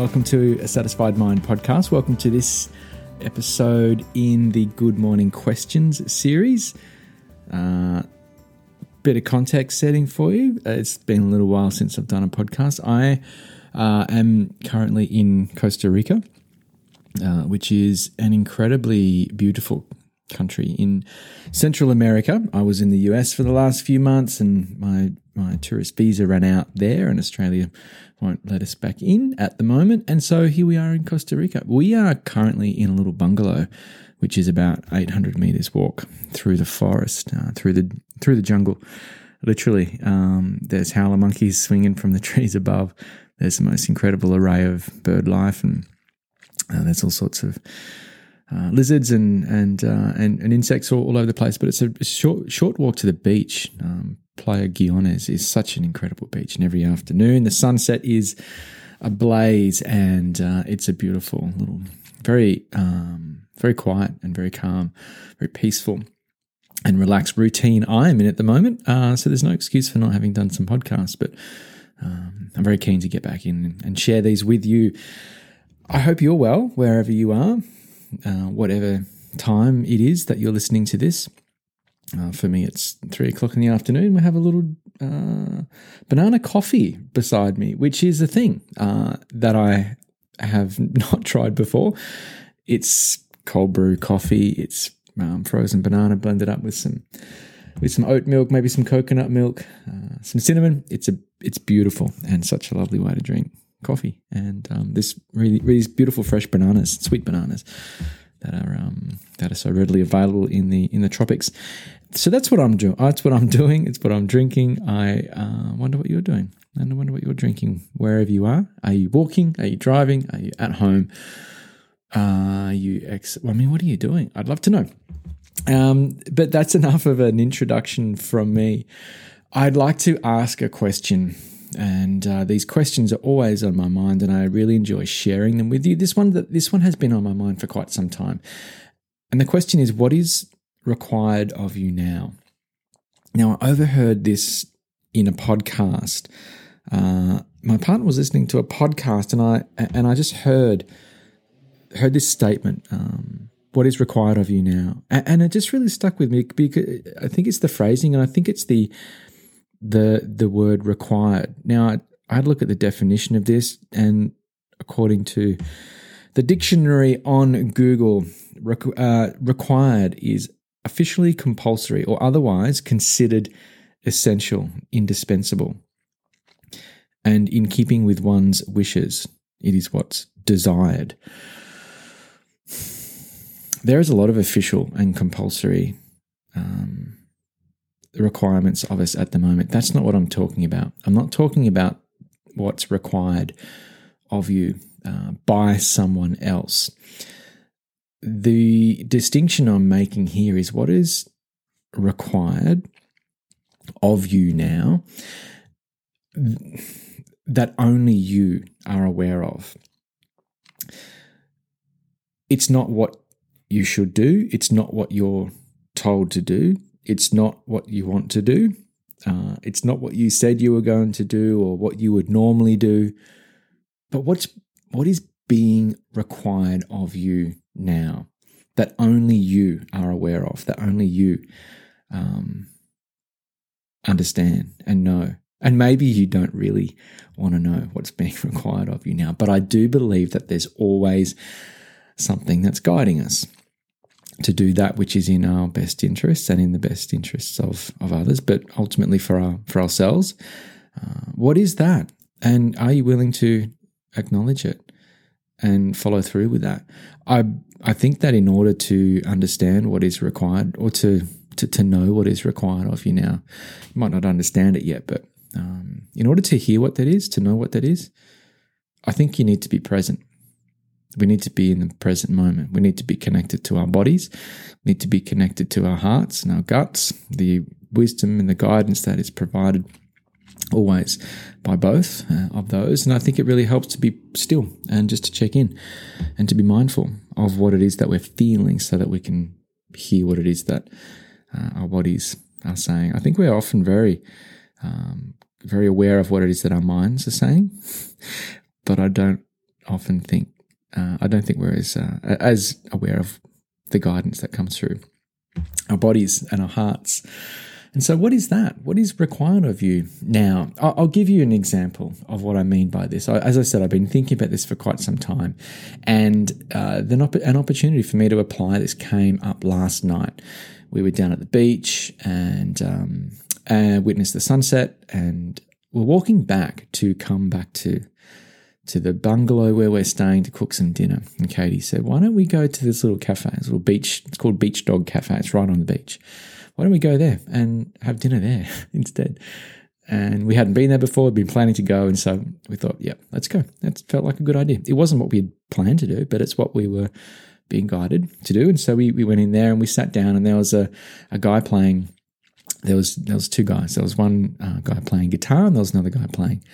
welcome to a Satisfied Mind podcast. Welcome to this episode in the Good Morning Questions series. Uh, bit of context setting for you. It's been a little while since I've done a podcast. I uh, am currently in Costa Rica, uh, which is an incredibly beautiful country in Central America. I was in the US for the last few months, and my my tourist visa ran out there, and Australia won't let us back in at the moment. And so here we are in Costa Rica. We are currently in a little bungalow, which is about 800 meters walk through the forest, uh, through the through the jungle. Literally, um, there's howler monkeys swinging from the trees above. There's the most incredible array of bird life, and uh, there's all sorts of uh, lizards and and, uh, and, and insects all, all, over the place. But it's a, short short walk to the beach. Um, Playa Guiones is such an incredible beach, and every afternoon the sunset is ablaze, and uh, it's a beautiful little, very um, very quiet and very calm, very peaceful. And relaxed routine I am in at the moment. Uh, so there's no excuse for not having done some podcasts, but um, I'm very keen to get back in and share these with you. I hope you're well wherever you are, uh, whatever time it is that you're listening to this. Uh, for me, it's three o'clock in the afternoon. We have a little uh, banana coffee beside me, which is a thing uh, that I have not tried before. It's cold brew coffee. It's um, frozen banana blended up with some with some oat milk, maybe some coconut milk, uh, some cinnamon. It's a it's beautiful and such a lovely way to drink coffee. And um, this really these beautiful fresh bananas, sweet bananas that are um, that are so readily available in the in the tropics so that's what I'm doing. That's what I'm doing. It's what I'm drinking. I uh, wonder what you're doing. I wonder what you're drinking wherever you are. Are you walking? Are you driving? Are you at home? Are you ex? I mean, what are you doing? I'd love to know. Um, but that's enough of an introduction from me. I'd like to ask a question, and uh, these questions are always on my mind, and I really enjoy sharing them with you. This one, this one has been on my mind for quite some time, and the question is, what is required of you now. Now, I overheard this in a podcast. Uh, my partner was listening to a podcast, and I and I just heard heard this statement. Um, what is required of you now, and, and it just really stuck with me because I think it's the phrasing, and I think it's the the the word required. Now, I, I'd look at the definition of this, and according to the dictionary on Google, uh, required is officially compulsory or otherwise considered essential, indispensable. And in keeping with one's wishes, it is what's desired. There is a lot of official and compulsory um, requirements of us at the moment. That's not what I'm talking about. I'm not talking about what's required of you uh, by someone else the distinction I'm making here is what is required of you now that only you are aware of. It's not what you should do, it's not what you're told to do, it's not what you want to do, uh, it's not what you said you were going to do or what you would normally do, but what's what is being required of you now that only you are aware of, that only you um, understand and know. And maybe you don't really want to know what's being required of you now, but I do believe that there's always something that's guiding us to do that which is in our best interests and in the best interests of, of others, but ultimately for our for ourselves. Uh, what is that? And are you willing to acknowledge it? and follow through with that. I I think that in order to understand what is required or to to, to know what is required of you now, you might not understand it yet, but um, in order to hear what that is, to know what that is, I think you need to be present. We need to be in the present moment. We need to be connected to our bodies. We need to be connected to our hearts and our guts, the wisdom and the guidance that is provided always by both uh, of those. And I think it really helps to be still and just to check in and to be mindful of what it is that we're feeling so that we can hear what it is that uh, our bodies are saying. I think we're often very, um, very aware of what it is that our minds are saying, but I don't often think, uh, I don't think we're as, uh, as aware of the guidance that comes through our bodies and our hearts. And so, what is that? What is required of you now? I'll give you an example of what I mean by this. As I said, I've been thinking about this for quite some time, and uh, an opportunity for me to apply this came up last night. We were down at the beach and um, uh, witnessed the sunset, and we're walking back to come back to to the bungalow where we're staying to cook some dinner. And Katie said, Why don't we go to this little cafe, this little beach? It's called Beach Dog Cafe. It's right on the beach. Why don't we go there and have dinner there instead? And we hadn't been there before, we'd been planning to go. And so we thought, yeah, let's go. That felt like a good idea. It wasn't what we had planned to do, but it's what we were being guided to do. And so we, we went in there and we sat down, and there was a, a guy playing. There was there was two guys. There was one uh, guy playing guitar, and there was another guy playing.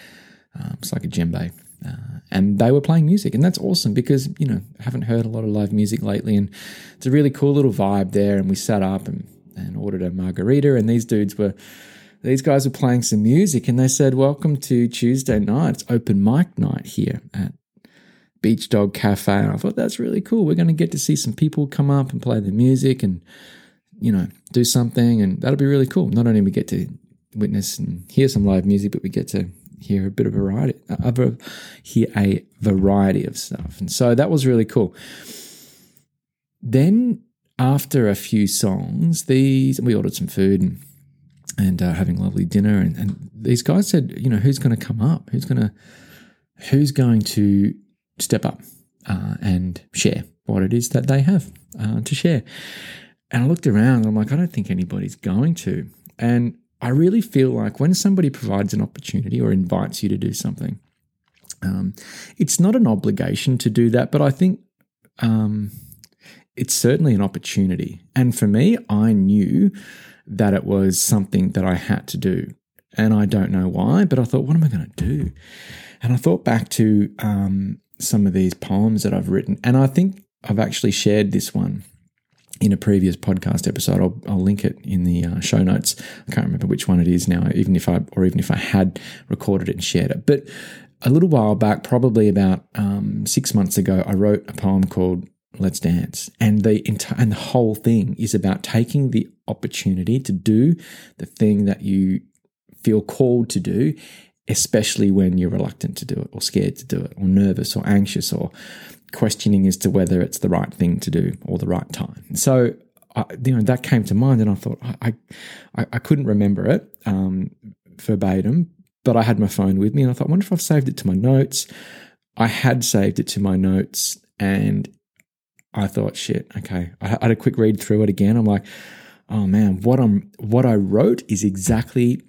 Um, it's like a djembe, uh, and they were playing music, and that's awesome because you know I haven't heard a lot of live music lately, and it's a really cool little vibe there. And we sat up and, and ordered a margarita, and these dudes were these guys were playing some music, and they said, "Welcome to Tuesday night. It's open mic night here at Beach Dog Cafe." And I thought that's really cool. We're going to get to see some people come up and play the music, and you know do something, and that'll be really cool. Not only we get to witness and hear some live music, but we get to hear a bit of variety, uh, hear a variety of stuff. And so that was really cool. Then after a few songs, these we ordered some food and and uh, having lovely dinner. And, and these guys said, you know, who's going to come up? Who's going to who's going to step up uh, and share what it is that they have uh, to share? And I looked around and I'm like, I don't think anybody's going to. And I really feel like when somebody provides an opportunity or invites you to do something, um, it's not an obligation to do that, but I think um, it's certainly an opportunity. And for me, I knew that it was something that I had to do. And I don't know why, but I thought, what am I going to do? And I thought back to um, some of these poems that I've written. And I think I've actually shared this one in a previous podcast episode. I'll, I'll link it in the uh, show notes. I can't remember which one it is now, even if I or even if I had recorded it and shared it. But a little while back, probably about um, six months ago, I wrote a poem called "Let's Dance," and the entire and the whole thing is about taking the opportunity to do the thing that you feel called to do, especially when you're reluctant to do it, or scared to do it, or nervous, or anxious, or questioning as to whether it's the right thing to do or the right time. So, I, you know, that came to mind, and I thought I I, I couldn't remember it um, verbatim, but I had my phone with me, and I thought, I wonder if I've saved it to my notes. I had saved it to my notes, and I thought, shit, okay. I had a quick read through it again. I'm like, oh man, what I'm what I wrote is exactly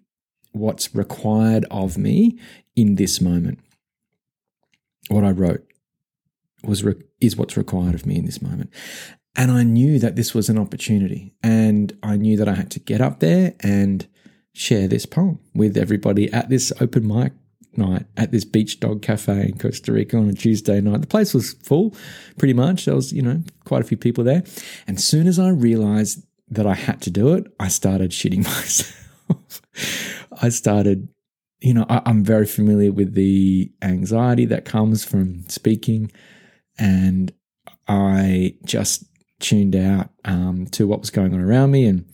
what's required of me in this moment. What I wrote was re- is what's required of me in this moment. And I knew that this was an opportunity, and I knew that I had to get up there and share this poem with everybody at this open mic night at this beach dog cafe in Costa Rica on a Tuesday night. The place was full, pretty much. There was, you know, quite a few people there. And as soon as I realized that I had to do it, I started shitting myself. I started you know, I, am very familiar with the anxiety that comes from speaking and I just tuned out um, to what was going on around me. And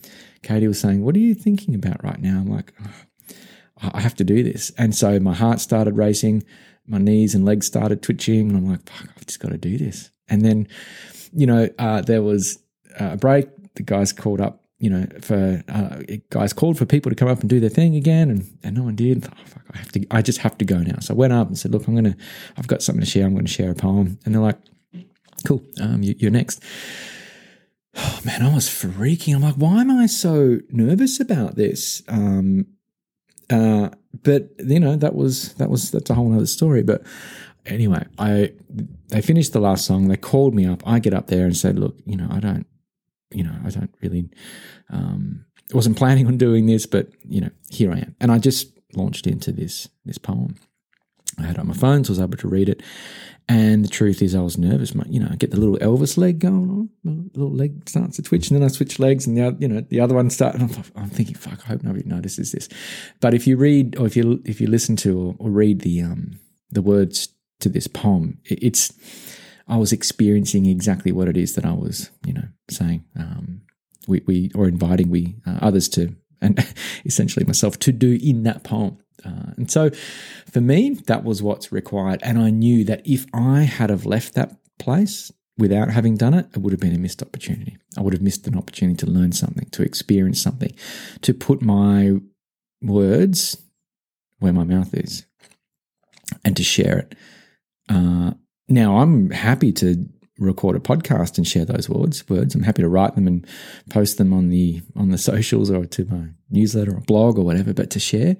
Katie was saying, "What are you thinking about right now?" I'm like, oh, "I have to do this," and so my heart started racing, my knees and legs started twitching, and I'm like, "Fuck, I've just got to do this." And then, you know, uh, there was a break. The guys called up you know, for uh, guys called for people to come up and do their thing again, and, and no one did. Oh, fuck, I have to. I just have to go now. So I went up and said, "Look, I'm gonna. I've got something to share. I'm going to share a poem." And they're like, "Cool, um, you, you're next." Oh man, I was freaking. I'm like, why am I so nervous about this? Um, uh, but you know, that was that was that's a whole other story. But anyway, I they finished the last song. They called me up. I get up there and said, "Look, you know, I don't you know, I don't really, um, wasn't planning on doing this, but you know, here I am, and I just launched into this this poem. I had it on my phone, so I was able to read it. And the truth is, I was nervous. My, you know, I get the little Elvis leg going on, my little leg starts to twitch, and then I switch legs, and the other, you know the other one starts. And I'm, I'm, thinking, fuck, I hope nobody notices this. But if you read, or if you if you listen to or, or read the um the words to this poem. It's I was experiencing exactly what it is that I was, you know, saying. Um, we, we or inviting we uh, others to, and essentially myself to do in that poem. Uh, and so, for me, that was what's required. And I knew that if I had have left that place without having done it, it would have been a missed opportunity. I would have missed an opportunity to learn something, to experience something, to put my words where my mouth is, and to share it. Uh, now, I'm happy to record a podcast and share those words. Words. I'm happy to write them and post them on the on the socials or to my newsletter or blog or whatever. But to share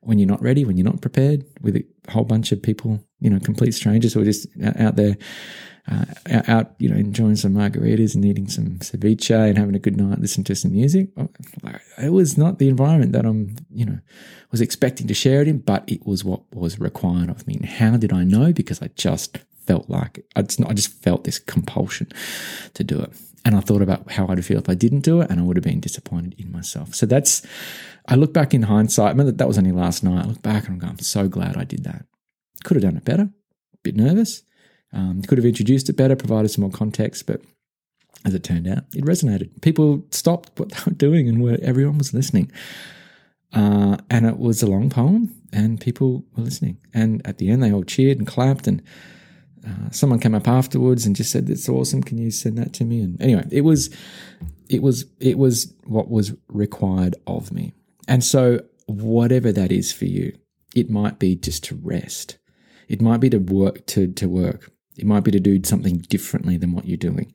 when you're not ready, when you're not prepared, with a whole bunch of people, you know, complete strangers who are just out there, uh, out, you know, enjoying some margaritas and eating some ceviche and having a good night, listening to some music. Oh, it was not the environment that I'm, you know, was expecting to share it in, but it was what was required of me. And how did I know? Because I just felt like I just, I just felt this compulsion to do it. And I thought about how I'd feel if I didn't do it, and I would have been disappointed in myself. So that's, I look back in hindsight. I remember that was only last night. I look back and I'm going, I'm so glad I did that. Could have done it better. A bit nervous. Um, could have introduced it better, provided some more context, but as it turned out, it resonated. People stopped what they were doing, and were, everyone was listening. Uh, and it was a long poem, and people were listening. And at the end, they all cheered and clapped, and uh, someone came up afterwards and just said, "That's awesome. Can you send that to me?" And anyway, it was, it was, it was what was required of me. And so, whatever that is for you, it might be just to rest. It might be to work to to work. It might be to do something differently than what you're doing.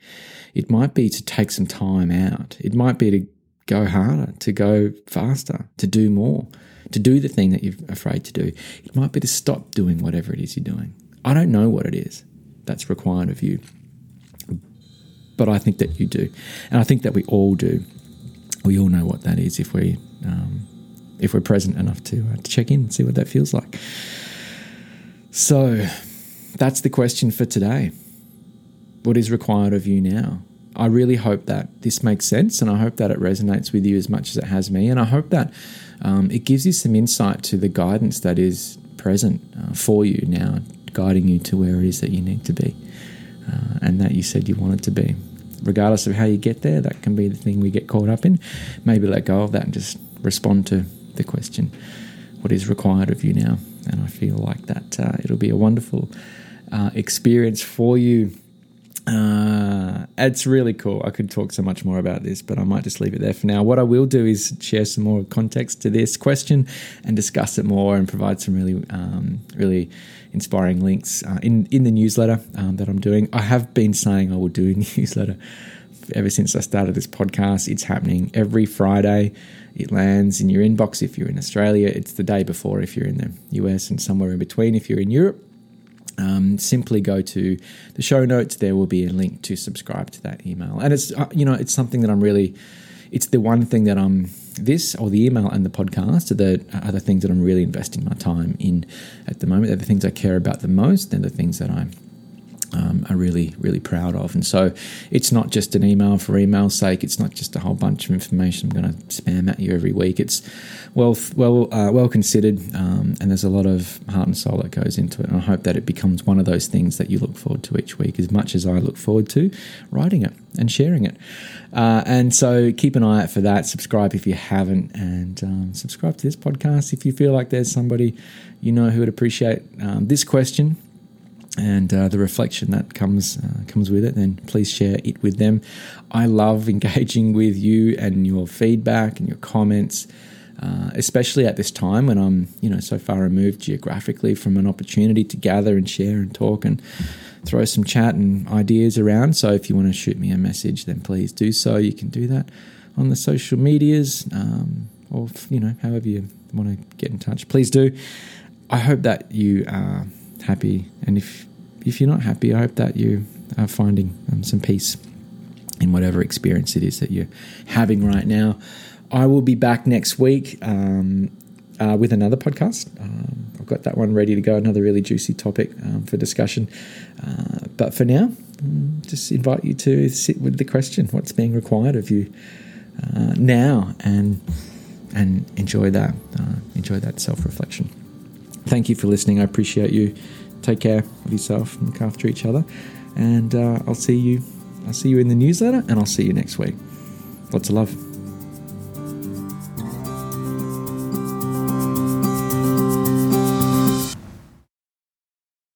It might be to take some time out. It might be to go harder, to go faster, to do more, to do the thing that you're afraid to do. It might be to stop doing whatever it is you're doing. I don't know what it is that's required of you, but I think that you do, and I think that we all do. We all know what that is if we um, if we're present enough to, uh, to check in and see what that feels like. So, that's the question for today. What is required of you now? I really hope that this makes sense, and I hope that it resonates with you as much as it has me, and I hope that um, it gives you some insight to the guidance that is present uh, for you now guiding you to where it is that you need to be uh, and that you said you wanted to be. Regardless of how you get there, that can be the thing we get caught up in. Maybe let go of that and just respond to the question what is required of you now? And I feel like that uh, it'll be a wonderful uh, experience for you uh, it's really cool. I could talk so much more about this, but I might just leave it there for now. What I will do is share some more context to this question and discuss it more and provide some really, um, really inspiring links uh, in in the newsletter um, that I'm doing. I have been saying I will do a newsletter ever since I started this podcast. It's happening every Friday. It lands in your inbox if you're in Australia. It's the day before if you're in the US, and somewhere in between if you're in Europe um, simply go to the show notes. There will be a link to subscribe to that email, and it's uh, you know it's something that I'm really. It's the one thing that I'm this or the email and the podcast are the the things that I'm really investing my time in at the moment. They're the things I care about the most. They're the things that I'm um, are really, really proud of. And so it's not just an email for email's sake. It's not just a whole bunch of information I'm going to spam at you every week. It's well, well, uh, well considered, um, and there's a lot of heart and soul that goes into it. And I hope that it becomes one of those things that you look forward to each week, as much as I look forward to writing it and sharing it. Uh, and so keep an eye out for that. Subscribe if you haven't, and um, subscribe to this podcast if you feel like there's somebody you know who would appreciate um, this question and uh, the reflection that comes uh, comes with it, then please share it with them. I love engaging with you and your feedback and your comments, uh, especially at this time when I'm you know so far removed geographically from an opportunity to gather and share and talk and throw some chat and ideas around. So if you want to shoot me a message, then please do so. You can do that on the social medias um, or you know however you want to get in touch. Please do. I hope that you are happy. And if if you're not happy, I hope that you are finding um, some peace in whatever experience it is that you're having right now. I will be back next week um, uh, with another podcast. Um, I've got that one ready to go, another really juicy topic um, for discussion. Uh, but for now, um, just invite you to sit with the question what's being required of you uh, now and and enjoy that uh, enjoy that self reflection thank you for listening I appreciate you take care of yourself, and look after each other, and uh, I'll see you. I'll see you in the newsletter, and I'll see you next week. Lots of love.